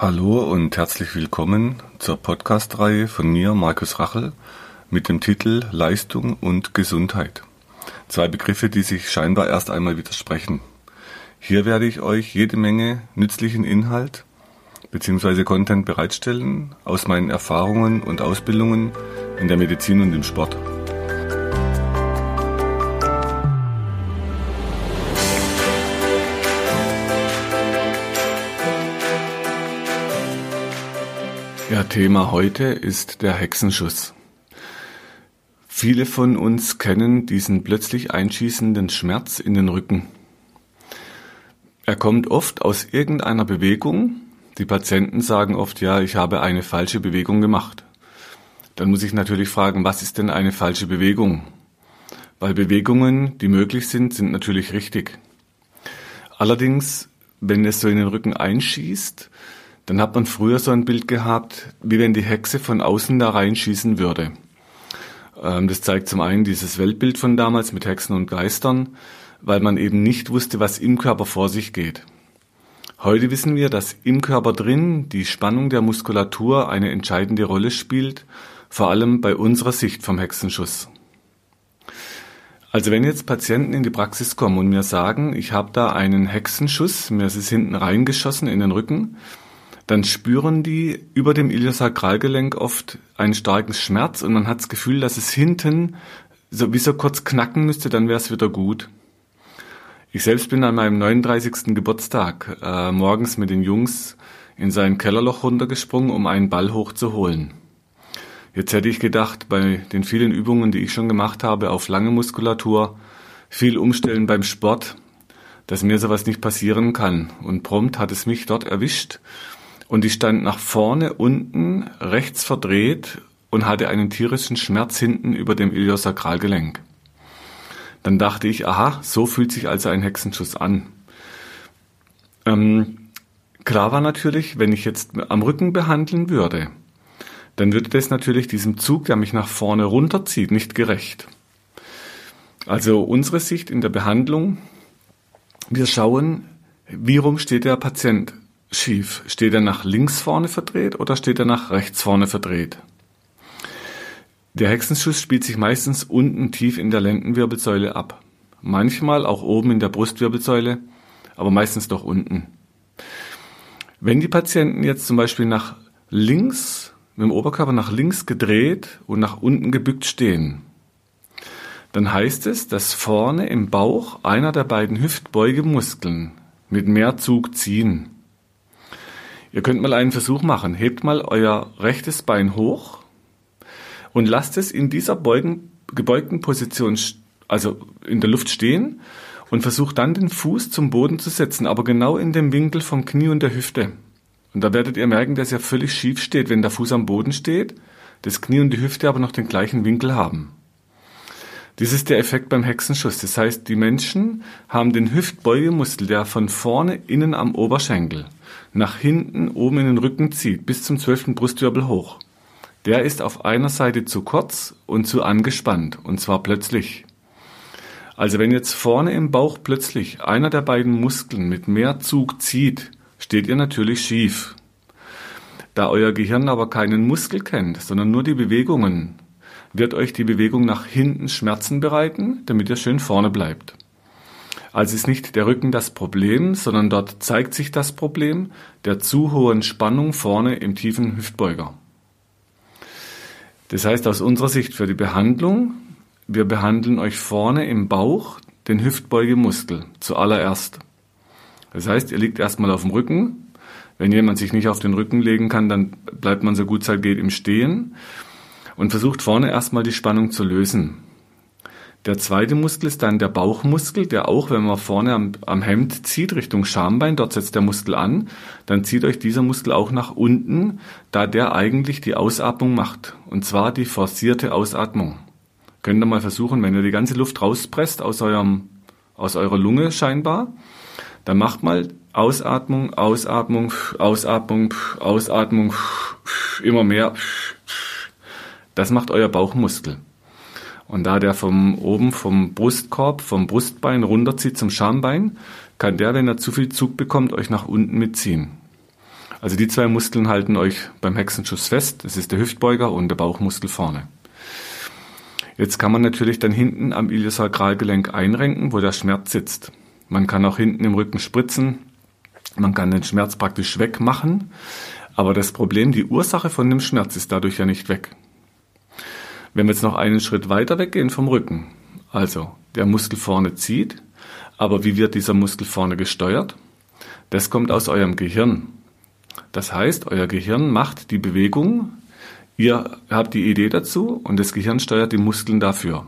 Hallo und herzlich willkommen zur Podcast-Reihe von mir, Markus Rachel, mit dem Titel Leistung und Gesundheit. Zwei Begriffe, die sich scheinbar erst einmal widersprechen. Hier werde ich euch jede Menge nützlichen Inhalt bzw. Content bereitstellen aus meinen Erfahrungen und Ausbildungen in der Medizin und im Sport. Ja, Thema heute ist der Hexenschuss. Viele von uns kennen diesen plötzlich einschießenden Schmerz in den Rücken. Er kommt oft aus irgendeiner Bewegung. Die Patienten sagen oft, ja, ich habe eine falsche Bewegung gemacht. Dann muss ich natürlich fragen, was ist denn eine falsche Bewegung? Weil Bewegungen, die möglich sind, sind natürlich richtig. Allerdings, wenn es so in den Rücken einschießt, dann hat man früher so ein Bild gehabt, wie wenn die Hexe von außen da reinschießen würde. Ähm, das zeigt zum einen dieses Weltbild von damals mit Hexen und Geistern, weil man eben nicht wusste, was im Körper vor sich geht. Heute wissen wir, dass im Körper drin die Spannung der Muskulatur eine entscheidende Rolle spielt, vor allem bei unserer Sicht vom Hexenschuss. Also wenn jetzt Patienten in die Praxis kommen und mir sagen, ich habe da einen Hexenschuss, mir ist es hinten reingeschossen in den Rücken, dann spüren die über dem Iliosakralgelenk oft einen starken Schmerz und man hat das Gefühl, dass es hinten so wie so kurz knacken müsste, dann wäre es wieder gut. Ich selbst bin an meinem 39. Geburtstag äh, morgens mit den Jungs in sein Kellerloch runtergesprungen, um einen Ball hochzuholen. Jetzt hätte ich gedacht, bei den vielen Übungen, die ich schon gemacht habe, auf lange Muskulatur, viel umstellen beim Sport, dass mir sowas nicht passieren kann. Und prompt hat es mich dort erwischt und ich stand nach vorne unten rechts verdreht und hatte einen tierischen Schmerz hinten über dem Iliosakralgelenk. Dann dachte ich, aha, so fühlt sich also ein Hexenschuss an. Ähm, klar war natürlich, wenn ich jetzt am Rücken behandeln würde, dann würde das natürlich diesem Zug, der mich nach vorne runterzieht, nicht gerecht. Also unsere Sicht in der Behandlung, wir schauen, wie rum steht der Patient schief? Steht er nach links vorne verdreht oder steht er nach rechts vorne verdreht? Der Hexenschuss spielt sich meistens unten tief in der Lendenwirbelsäule ab. Manchmal auch oben in der Brustwirbelsäule, aber meistens doch unten. Wenn die Patienten jetzt zum Beispiel nach links, mit dem Oberkörper nach links gedreht und nach unten gebückt stehen, dann heißt es, dass vorne im Bauch einer der beiden Hüftbeugemuskeln mit mehr Zug ziehen. Ihr könnt mal einen Versuch machen. Hebt mal euer rechtes Bein hoch und lasst es in dieser beugen, gebeugten Position, also in der Luft stehen und versucht dann den Fuß zum Boden zu setzen, aber genau in dem Winkel vom Knie und der Hüfte. Und da werdet ihr merken, dass er völlig schief steht, wenn der Fuß am Boden steht, das Knie und die Hüfte aber noch den gleichen Winkel haben. Dies ist der Effekt beim Hexenschuss. Das heißt, die Menschen haben den Hüftbeugemuskel, der von vorne innen am Oberschenkel nach hinten oben in den Rücken zieht, bis zum zwölften Brustwirbel hoch. Der ist auf einer Seite zu kurz und zu angespannt, und zwar plötzlich. Also wenn jetzt vorne im Bauch plötzlich einer der beiden Muskeln mit mehr Zug zieht, steht ihr natürlich schief. Da euer Gehirn aber keinen Muskel kennt, sondern nur die Bewegungen, wird euch die Bewegung nach hinten Schmerzen bereiten, damit ihr schön vorne bleibt. Also ist nicht der Rücken das Problem, sondern dort zeigt sich das Problem der zu hohen Spannung vorne im tiefen Hüftbeuger. Das heißt aus unserer Sicht für die Behandlung, wir behandeln euch vorne im Bauch den Hüftbeugemuskel zuallererst. Das heißt, ihr liegt erstmal auf dem Rücken. Wenn jemand sich nicht auf den Rücken legen kann, dann bleibt man so gut es halt geht im Stehen und versucht vorne erstmal die Spannung zu lösen. Der zweite Muskel ist dann der Bauchmuskel, der auch, wenn man vorne am, am, Hemd zieht, Richtung Schambein, dort setzt der Muskel an, dann zieht euch dieser Muskel auch nach unten, da der eigentlich die Ausatmung macht. Und zwar die forcierte Ausatmung. Könnt ihr mal versuchen, wenn ihr die ganze Luft rauspresst aus eurem, aus eurer Lunge scheinbar, dann macht mal Ausatmung, Ausatmung, Ausatmung, Ausatmung, immer mehr. Das macht euer Bauchmuskel. Und da der vom oben vom Brustkorb, vom Brustbein runterzieht zum Schambein, kann der, wenn er zu viel Zug bekommt, euch nach unten mitziehen. Also die zwei Muskeln halten euch beim Hexenschuss fest. Das ist der Hüftbeuger und der Bauchmuskel vorne. Jetzt kann man natürlich dann hinten am Iliosakralgelenk einrenken, wo der Schmerz sitzt. Man kann auch hinten im Rücken spritzen. Man kann den Schmerz praktisch wegmachen. Aber das Problem, die Ursache von dem Schmerz ist dadurch ja nicht weg. Wenn wir jetzt noch einen Schritt weiter weggehen vom Rücken, also der Muskel vorne zieht, aber wie wird dieser Muskel vorne gesteuert? Das kommt aus eurem Gehirn. Das heißt, euer Gehirn macht die Bewegung, ihr habt die Idee dazu und das Gehirn steuert die Muskeln dafür.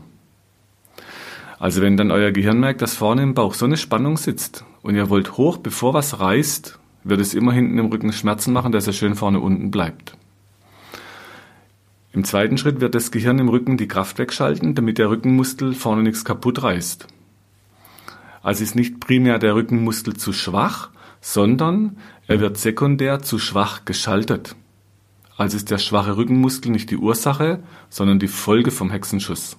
Also wenn dann euer Gehirn merkt, dass vorne im Bauch so eine Spannung sitzt und ihr wollt hoch, bevor was reißt, wird es immer hinten im Rücken Schmerzen machen, dass er schön vorne unten bleibt. Im zweiten Schritt wird das Gehirn im Rücken die Kraft wegschalten, damit der Rückenmuskel vorne nichts kaputt reißt. Also ist nicht primär der Rückenmuskel zu schwach, sondern er wird sekundär zu schwach geschaltet. Also ist der schwache Rückenmuskel nicht die Ursache, sondern die Folge vom Hexenschuss.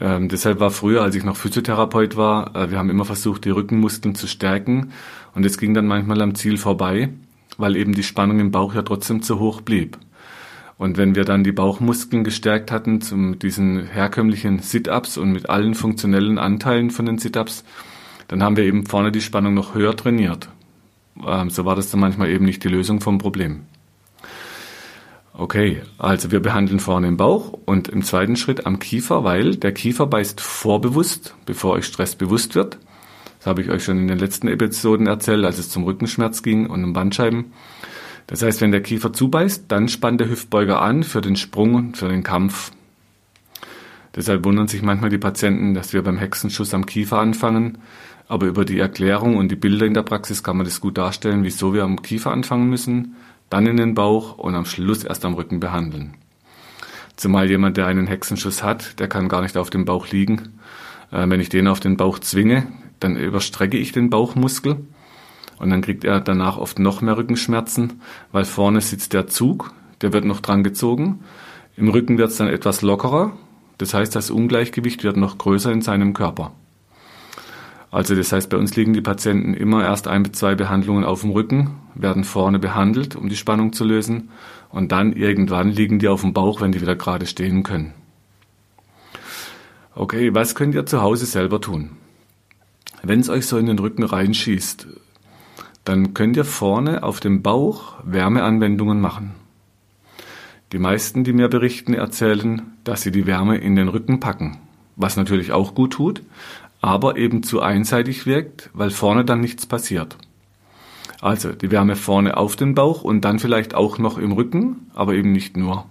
Ähm, deshalb war früher, als ich noch Physiotherapeut war, äh, wir haben immer versucht, die Rückenmuskeln zu stärken und es ging dann manchmal am Ziel vorbei, weil eben die Spannung im Bauch ja trotzdem zu hoch blieb. Und wenn wir dann die Bauchmuskeln gestärkt hatten zum diesen herkömmlichen Sit-ups und mit allen funktionellen Anteilen von den Sit-ups, dann haben wir eben vorne die Spannung noch höher trainiert. Ähm, so war das dann manchmal eben nicht die Lösung vom Problem. Okay, also wir behandeln vorne im Bauch und im zweiten Schritt am Kiefer, weil der Kiefer beißt vorbewusst, bevor euch Stress bewusst wird. Das habe ich euch schon in den letzten Episoden erzählt, als es zum Rückenschmerz ging und um Bandscheiben. Das heißt, wenn der Kiefer zubeißt, dann spannt der Hüftbeuger an für den Sprung und für den Kampf. Deshalb wundern sich manchmal die Patienten, dass wir beim Hexenschuss am Kiefer anfangen. Aber über die Erklärung und die Bilder in der Praxis kann man das gut darstellen, wieso wir am Kiefer anfangen müssen, dann in den Bauch und am Schluss erst am Rücken behandeln. Zumal jemand, der einen Hexenschuss hat, der kann gar nicht auf dem Bauch liegen. Äh, wenn ich den auf den Bauch zwinge, dann überstrecke ich den Bauchmuskel und dann kriegt er danach oft noch mehr Rückenschmerzen, weil vorne sitzt der Zug, der wird noch dran gezogen. Im Rücken wird es dann etwas lockerer. Das heißt, das Ungleichgewicht wird noch größer in seinem Körper. Also das heißt, bei uns liegen die Patienten immer erst ein bis zwei Behandlungen auf dem Rücken, werden vorne behandelt, um die Spannung zu lösen, und dann irgendwann liegen die auf dem Bauch, wenn die wieder gerade stehen können. Okay, was könnt ihr zu Hause selber tun? Wenn es euch so in den Rücken reinschießt, dann könnt ihr vorne auf dem Bauch Wärmeanwendungen machen. Die meisten, die mir berichten, erzählen, dass sie die Wärme in den Rücken packen, was natürlich auch gut tut, aber eben zu einseitig wirkt, weil vorne dann nichts passiert. Also die Wärme vorne auf den Bauch und dann vielleicht auch noch im Rücken, aber eben nicht nur.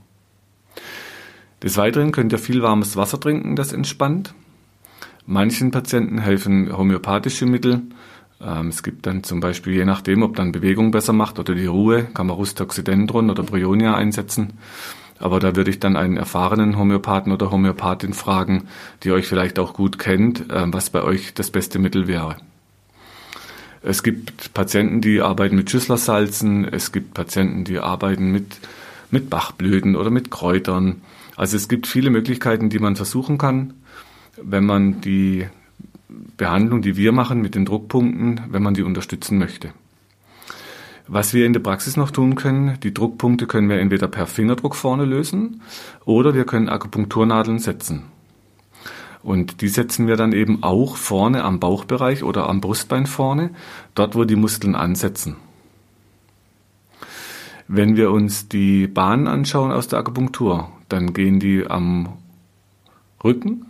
Des Weiteren könnt ihr viel warmes Wasser trinken, das entspannt. Manchen Patienten helfen homöopathische Mittel, es gibt dann zum Beispiel, je nachdem, ob dann Bewegung besser macht oder die Ruhe, kann man Rustoxidendron oder Bryonia einsetzen. Aber da würde ich dann einen erfahrenen Homöopathen oder Homöopathin fragen, die euch vielleicht auch gut kennt, äh, was bei euch das beste Mittel wäre. Es gibt Patienten, die arbeiten mit Schüsslersalzen. Es gibt Patienten, die arbeiten mit, mit Bachblüten oder mit Kräutern. Also es gibt viele Möglichkeiten, die man versuchen kann, wenn man die Behandlung, die wir machen mit den Druckpunkten, wenn man die unterstützen möchte. Was wir in der Praxis noch tun können, die Druckpunkte können wir entweder per Fingerdruck vorne lösen oder wir können Akupunkturnadeln setzen. Und die setzen wir dann eben auch vorne am Bauchbereich oder am Brustbein vorne, dort wo die Muskeln ansetzen. Wenn wir uns die Bahnen anschauen aus der Akupunktur, dann gehen die am Rücken,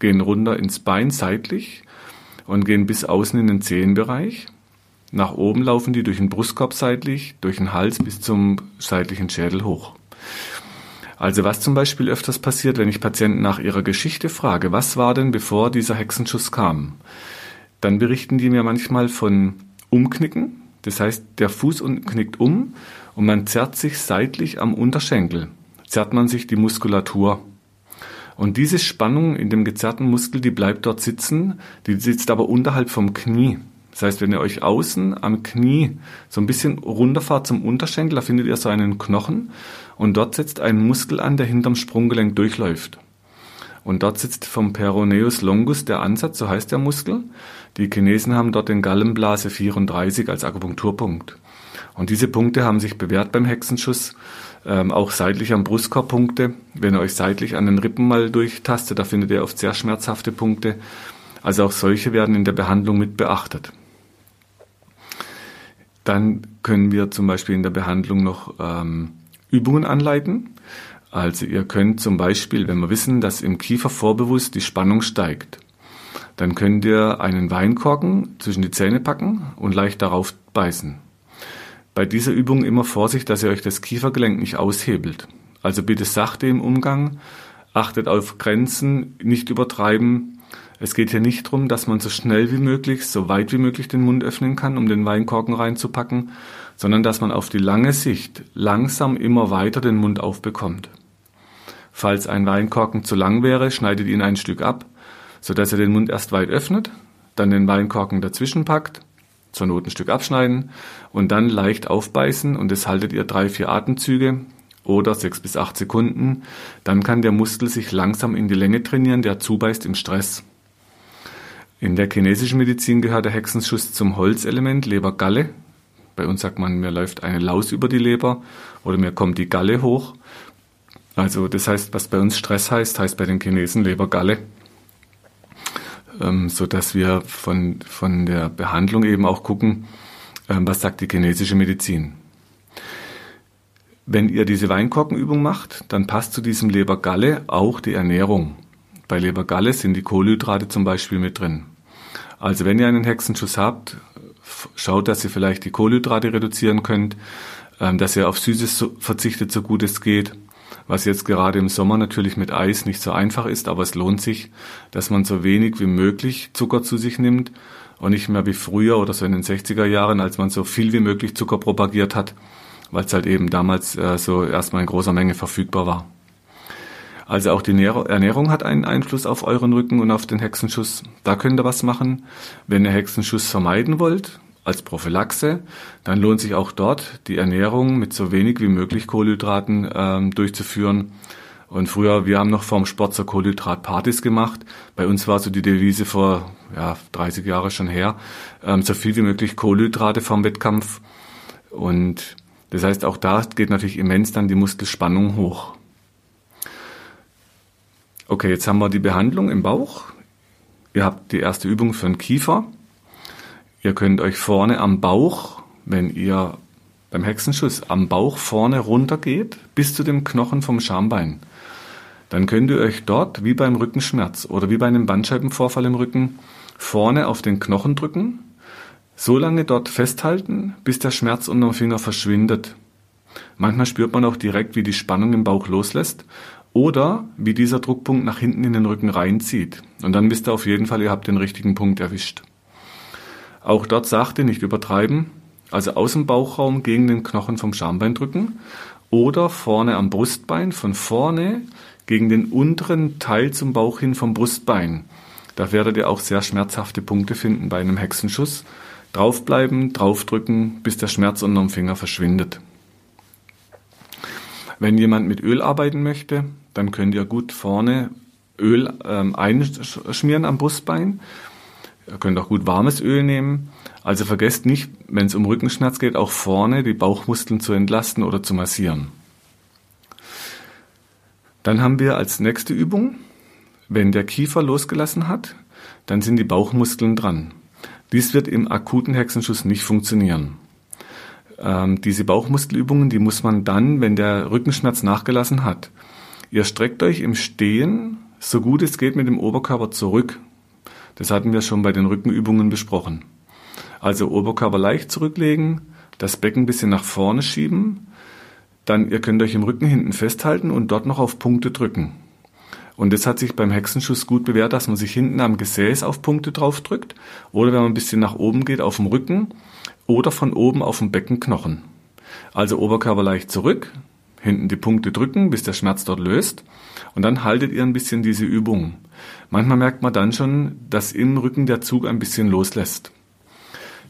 gehen runter ins Bein seitlich und gehen bis außen in den Zehenbereich. Nach oben laufen die durch den Brustkorb seitlich, durch den Hals bis zum seitlichen Schädel hoch. Also was zum Beispiel öfters passiert, wenn ich Patienten nach ihrer Geschichte frage, was war denn bevor dieser Hexenschuss kam, dann berichten die mir manchmal von Umknicken. Das heißt, der Fuß knickt um und man zerrt sich seitlich am Unterschenkel, zerrt man sich die Muskulatur. Und diese Spannung in dem gezerrten Muskel, die bleibt dort sitzen, die sitzt aber unterhalb vom Knie. Das heißt, wenn ihr euch außen am Knie so ein bisschen runterfahrt zum Unterschenkel, da findet ihr so einen Knochen und dort setzt ein Muskel an, der hinterm Sprunggelenk durchläuft. Und dort sitzt vom Peroneus longus der Ansatz, so heißt der Muskel. Die Chinesen haben dort den Gallenblase 34 als Akupunkturpunkt. Und diese Punkte haben sich bewährt beim Hexenschuss. Ähm, auch seitlich am Brustkorb Punkte. Wenn ihr euch seitlich an den Rippen mal durchtastet, da findet ihr oft sehr schmerzhafte Punkte. Also auch solche werden in der Behandlung mit beachtet. Dann können wir zum Beispiel in der Behandlung noch ähm, Übungen anleiten. Also ihr könnt zum Beispiel, wenn wir wissen, dass im Kiefer vorbewusst die Spannung steigt, dann könnt ihr einen Weinkorken zwischen die Zähne packen und leicht darauf beißen. Bei dieser Übung immer Vorsicht, dass ihr euch das Kiefergelenk nicht aushebelt. Also bitte sachte im Umgang, achtet auf Grenzen, nicht übertreiben. Es geht hier nicht darum, dass man so schnell wie möglich, so weit wie möglich den Mund öffnen kann, um den Weinkorken reinzupacken, sondern dass man auf die lange Sicht langsam immer weiter den Mund aufbekommt. Falls ein Weinkorken zu lang wäre, schneidet ihn ein Stück ab, sodass ihr den Mund erst weit öffnet, dann den Weinkorken dazwischen packt, zur Not ein Stück abschneiden und dann leicht aufbeißen und das haltet ihr drei, vier Atemzüge oder sechs bis acht Sekunden. Dann kann der Muskel sich langsam in die Länge trainieren, der zubeißt im Stress. In der chinesischen Medizin gehört der Hexenschuss zum Holzelement Leber-Galle. Bei uns sagt man, mir läuft eine Laus über die Leber oder mir kommt die Galle hoch. Also das heißt, was bei uns Stress heißt, heißt bei den Chinesen Leber-Galle. Ähm, so dass wir von, von der Behandlung eben auch gucken, ähm, was sagt die chinesische Medizin. Wenn ihr diese Weinkorkenübung macht, dann passt zu diesem Lebergalle auch die Ernährung. Bei Lebergalle sind die Kohlenhydrate zum Beispiel mit drin. Also wenn ihr einen Hexenschuss habt, schaut, dass ihr vielleicht die Kohlenhydrate reduzieren könnt, ähm, dass ihr auf Süßes verzichtet, so gut es geht was jetzt gerade im Sommer natürlich mit Eis nicht so einfach ist, aber es lohnt sich, dass man so wenig wie möglich Zucker zu sich nimmt und nicht mehr wie früher oder so in den 60er Jahren, als man so viel wie möglich Zucker propagiert hat, weil es halt eben damals äh, so erstmal in großer Menge verfügbar war. Also auch die Ernährung hat einen Einfluss auf euren Rücken und auf den Hexenschuss. Da könnt ihr was machen. Wenn ihr Hexenschuss vermeiden wollt, als Prophylaxe, dann lohnt sich auch dort die Ernährung mit so wenig wie möglich Kohlenhydraten ähm, durchzuführen. Und früher, wir haben noch vorm Sport so Kohlenhydratpartys gemacht. Bei uns war so die Devise vor ja, 30 Jahre schon her, ähm, so viel wie möglich Kohlenhydrate vorm Wettkampf. Und das heißt, auch da geht natürlich immens dann die Muskelspannung hoch. Okay, jetzt haben wir die Behandlung im Bauch. Ihr habt die erste Übung für den Kiefer. Ihr könnt euch vorne am Bauch, wenn ihr beim Hexenschuss am Bauch vorne runter geht, bis zu dem Knochen vom Schambein, dann könnt ihr euch dort, wie beim Rückenschmerz oder wie bei einem Bandscheibenvorfall im Rücken, vorne auf den Knochen drücken, so lange dort festhalten, bis der Schmerz unter dem Finger verschwindet. Manchmal spürt man auch direkt, wie die Spannung im Bauch loslässt oder wie dieser Druckpunkt nach hinten in den Rücken reinzieht. Und dann wisst ihr auf jeden Fall, ihr habt den richtigen Punkt erwischt. Auch dort sachte, nicht übertreiben, also aus dem Bauchraum gegen den Knochen vom Schambein drücken oder vorne am Brustbein, von vorne gegen den unteren Teil zum Bauch hin vom Brustbein. Da werdet ihr auch sehr schmerzhafte Punkte finden bei einem Hexenschuss. Draufbleiben, draufdrücken, bis der Schmerz unterm Finger verschwindet. Wenn jemand mit Öl arbeiten möchte, dann könnt ihr gut vorne Öl ähm, einschmieren am Brustbein Ihr könnt auch gut warmes Öl nehmen. Also vergesst nicht, wenn es um Rückenschmerz geht, auch vorne die Bauchmuskeln zu entlasten oder zu massieren. Dann haben wir als nächste Übung, wenn der Kiefer losgelassen hat, dann sind die Bauchmuskeln dran. Dies wird im akuten Hexenschuss nicht funktionieren. Ähm, diese Bauchmuskelübungen, die muss man dann, wenn der Rückenschmerz nachgelassen hat. Ihr streckt euch im Stehen so gut es geht mit dem Oberkörper zurück das hatten wir schon bei den Rückenübungen besprochen. Also Oberkörper leicht zurücklegen, das Becken ein bisschen nach vorne schieben, dann ihr könnt euch im Rücken hinten festhalten und dort noch auf Punkte drücken. Und das hat sich beim Hexenschuss gut bewährt, dass man sich hinten am Gesäß auf Punkte drauf drückt oder wenn man ein bisschen nach oben geht auf dem Rücken oder von oben auf dem Beckenknochen. Also Oberkörper leicht zurück, hinten die Punkte drücken, bis der Schmerz dort löst und dann haltet ihr ein bisschen diese Übung. Manchmal merkt man dann schon, dass im Rücken der Zug ein bisschen loslässt.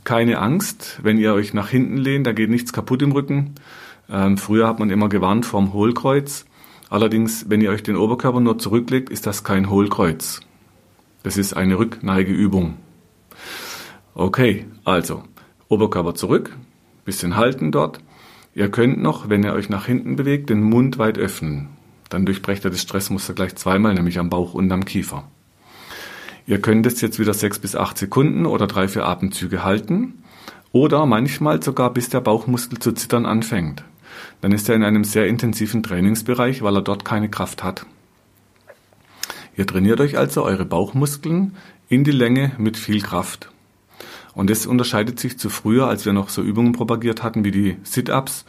Keine Angst, wenn ihr euch nach hinten lehnt, da geht nichts kaputt im Rücken. Ähm, früher hat man immer gewarnt vorm Hohlkreuz. Allerdings, wenn ihr euch den Oberkörper nur zurücklegt, ist das kein Hohlkreuz. Das ist eine Rückneigeübung. Okay, also Oberkörper zurück, bisschen halten dort. Ihr könnt noch, wenn ihr euch nach hinten bewegt, den Mund weit öffnen. Dann durchbrecht ihr das Stressmuster gleich zweimal, nämlich am Bauch und am Kiefer. Ihr könnt es jetzt wieder sechs bis acht Sekunden oder drei, vier Atemzüge halten oder manchmal sogar bis der Bauchmuskel zu zittern anfängt. Dann ist er in einem sehr intensiven Trainingsbereich, weil er dort keine Kraft hat. Ihr trainiert euch also eure Bauchmuskeln in die Länge mit viel Kraft. Und das unterscheidet sich zu früher, als wir noch so Übungen propagiert hatten wie die Sit-ups.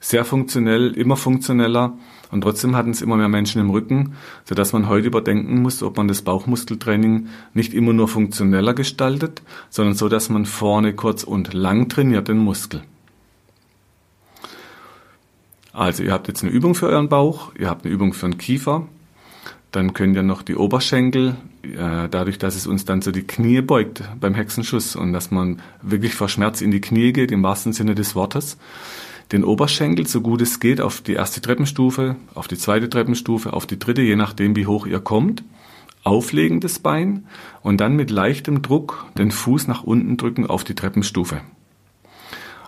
Sehr funktionell, immer funktioneller. Und trotzdem hatten es immer mehr Menschen im Rücken, sodass man heute überdenken muss, ob man das Bauchmuskeltraining nicht immer nur funktioneller gestaltet, sondern so, dass man vorne kurz und lang trainiert den Muskel. Also ihr habt jetzt eine Übung für euren Bauch, ihr habt eine Übung für den Kiefer, dann könnt ihr noch die Oberschenkel, äh, dadurch, dass es uns dann so die Knie beugt beim Hexenschuss und dass man wirklich vor Schmerz in die Knie geht, im wahrsten Sinne des Wortes, den Oberschenkel, so gut es geht, auf die erste Treppenstufe, auf die zweite Treppenstufe, auf die dritte, je nachdem, wie hoch ihr kommt, auflegen das Bein und dann mit leichtem Druck den Fuß nach unten drücken auf die Treppenstufe.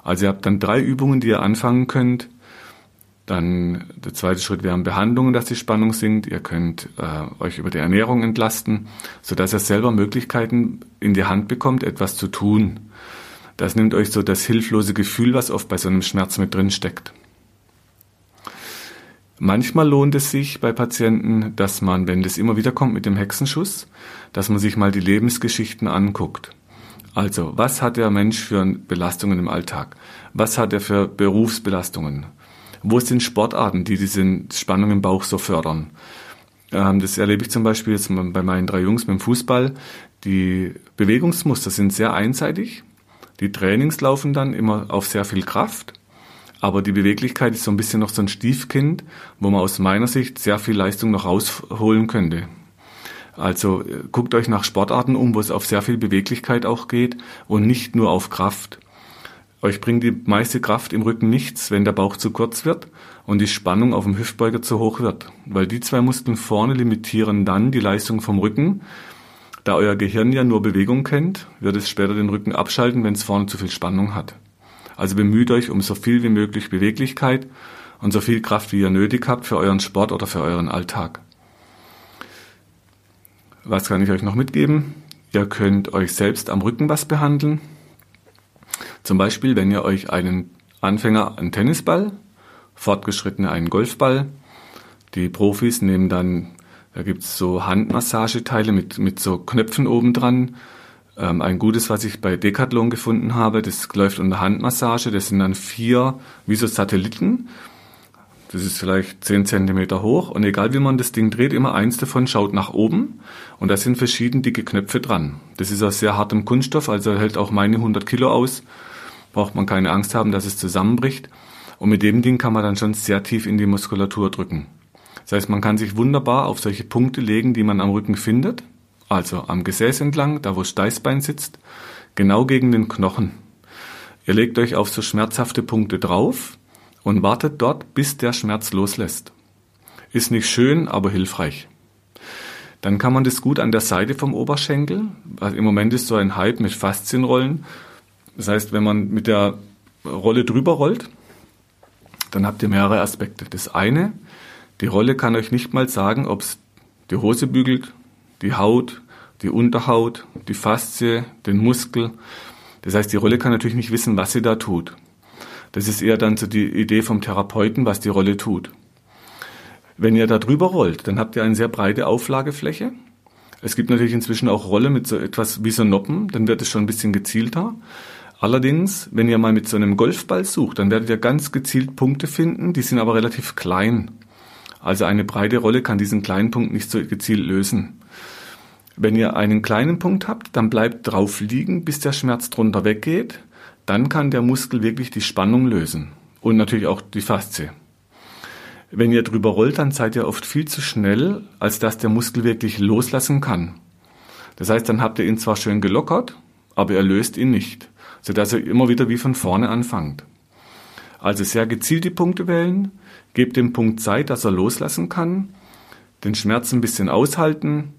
Also ihr habt dann drei Übungen, die ihr anfangen könnt, dann der zweite Schritt wären Behandlungen, dass die Spannung sinkt. Ihr könnt äh, euch über die Ernährung entlasten, sodass ihr selber Möglichkeiten in die Hand bekommt, etwas zu tun. Das nimmt euch so das hilflose Gefühl, was oft bei so einem Schmerz mit drin steckt. Manchmal lohnt es sich bei Patienten, dass man, wenn das immer wieder kommt mit dem Hexenschuss, dass man sich mal die Lebensgeschichten anguckt. Also, was hat der Mensch für Belastungen im Alltag? Was hat er für Berufsbelastungen? Wo sind Sportarten, die diese Spannung im Bauch so fördern? Ähm, das erlebe ich zum Beispiel jetzt bei meinen drei Jungs mit dem Fußball. Die Bewegungsmuster sind sehr einseitig. Die Trainings laufen dann immer auf sehr viel Kraft. Aber die Beweglichkeit ist so ein bisschen noch so ein Stiefkind, wo man aus meiner Sicht sehr viel Leistung noch rausholen könnte. Also äh, guckt euch nach Sportarten um, wo es auf sehr viel Beweglichkeit auch geht und nicht nur auf Kraft. Euch bringt die meiste Kraft im Rücken nichts, wenn der Bauch zu kurz wird und die Spannung auf dem Hüftbeuger zu hoch wird, weil die zwei Muskeln vorne limitieren dann die Leistung vom Rücken. Da euer Gehirn ja nur Bewegung kennt, wird es später den Rücken abschalten, wenn es vorne zu viel Spannung hat. Also bemüht euch um so viel wie möglich Beweglichkeit und so viel Kraft, wie ihr nötig habt für euren Sport oder für euren Alltag. Was kann ich euch noch mitgeben? Ihr könnt euch selbst am Rücken was behandeln. Zum Beispiel, wenn ihr euch einen Anfänger einen Tennisball, Fortgeschrittene einen Golfball, die Profis nehmen dann, da gibt's so Handmassageteile mit, mit so Knöpfen oben dran. Ähm, ein gutes, was ich bei Decathlon gefunden habe, das läuft unter Handmassage. Das sind dann vier, wie so Satelliten. Das ist vielleicht zehn Zentimeter hoch und egal wie man das Ding dreht, immer eins davon schaut nach oben und da sind verschieden dicke Knöpfe dran. Das ist aus sehr hartem Kunststoff, also hält auch meine 100 Kilo aus braucht man keine Angst haben, dass es zusammenbricht. Und mit dem Ding kann man dann schon sehr tief in die Muskulatur drücken. Das heißt, man kann sich wunderbar auf solche Punkte legen, die man am Rücken findet, also am Gesäß entlang, da wo Steißbein sitzt, genau gegen den Knochen. Ihr legt euch auf so schmerzhafte Punkte drauf und wartet dort, bis der Schmerz loslässt. Ist nicht schön, aber hilfreich. Dann kann man das gut an der Seite vom Oberschenkel, also im Moment ist so ein Hype mit Faszienrollen, das heißt, wenn man mit der Rolle drüber rollt, dann habt ihr mehrere Aspekte. Das eine, die Rolle kann euch nicht mal sagen, ob es die Hose bügelt, die Haut, die Unterhaut, die Faszie, den Muskel. Das heißt, die Rolle kann natürlich nicht wissen, was sie da tut. Das ist eher dann so die Idee vom Therapeuten, was die Rolle tut. Wenn ihr da drüber rollt, dann habt ihr eine sehr breite Auflagefläche. Es gibt natürlich inzwischen auch Rolle mit so etwas wie so Noppen, dann wird es schon ein bisschen gezielter. Allerdings, wenn ihr mal mit so einem Golfball sucht, dann werdet ihr ganz gezielt Punkte finden, die sind aber relativ klein. Also eine breite Rolle kann diesen kleinen Punkt nicht so gezielt lösen. Wenn ihr einen kleinen Punkt habt, dann bleibt drauf liegen, bis der Schmerz drunter weggeht. Dann kann der Muskel wirklich die Spannung lösen. Und natürlich auch die Faszie. Wenn ihr drüber rollt, dann seid ihr oft viel zu schnell, als dass der Muskel wirklich loslassen kann. Das heißt, dann habt ihr ihn zwar schön gelockert, aber er löst ihn nicht sodass ihr immer wieder wie von vorne anfangt. Also sehr gezielt die Punkte wählen, gebt dem Punkt Zeit, dass er loslassen kann, den Schmerz ein bisschen aushalten.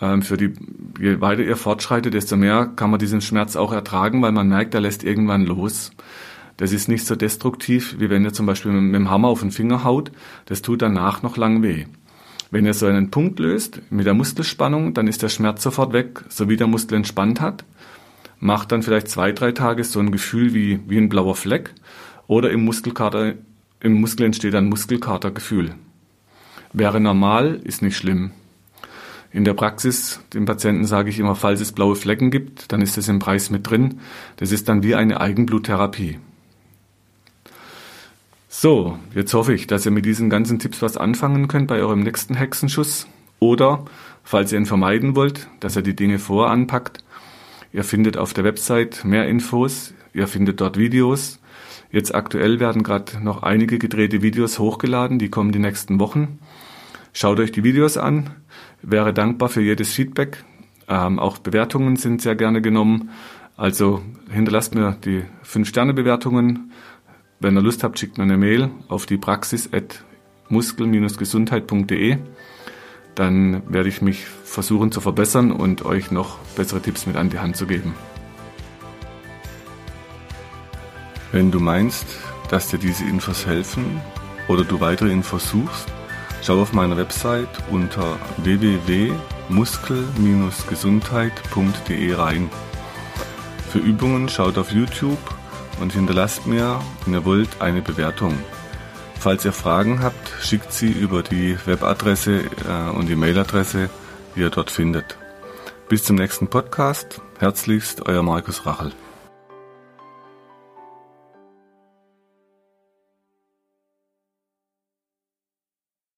Ähm, für die, je weiter ihr fortschreitet, desto mehr kann man diesen Schmerz auch ertragen, weil man merkt, er lässt irgendwann los. das ist nicht so destruktiv, wie wenn ihr zum Beispiel mit dem Hammer auf den Finger haut. Das tut danach noch lang weh. Wenn ihr so einen Punkt löst mit der Muskelspannung, dann ist der Schmerz sofort weg, so wie der Muskel entspannt hat. Macht dann vielleicht zwei, drei Tage so ein Gefühl wie, wie ein blauer Fleck oder im Muskelkater, im Muskel entsteht ein Muskelkatergefühl. Wäre normal, ist nicht schlimm. In der Praxis, dem Patienten sage ich immer, falls es blaue Flecken gibt, dann ist das im Preis mit drin. Das ist dann wie eine Eigenbluttherapie. So, jetzt hoffe ich, dass ihr mit diesen ganzen Tipps was anfangen könnt bei eurem nächsten Hexenschuss. Oder, falls ihr ihn vermeiden wollt, dass er die Dinge voranpackt. Ihr findet auf der Website mehr Infos, ihr findet dort Videos. Jetzt aktuell werden gerade noch einige gedrehte Videos hochgeladen, die kommen die nächsten Wochen. Schaut euch die Videos an, wäre dankbar für jedes Feedback. Ähm, auch Bewertungen sind sehr gerne genommen. Also hinterlasst mir die 5-Sterne-Bewertungen wenn ihr Lust habt, schickt mir eine Mail auf die praxis.muskel-gesundheit.de. Dann werde ich mich versuchen zu verbessern und euch noch bessere Tipps mit an die Hand zu geben. Wenn du meinst, dass dir diese Infos helfen oder du weitere Infos suchst, schau auf meiner Website unter www.muskel-gesundheit.de rein. Für Übungen schaut auf YouTube und hinterlasst mir, wenn ihr wollt, eine Bewertung. Falls ihr Fragen habt, schickt sie über die Webadresse äh, und die Mailadresse, die ihr dort findet. Bis zum nächsten Podcast. Herzlichst, euer Markus Rachel.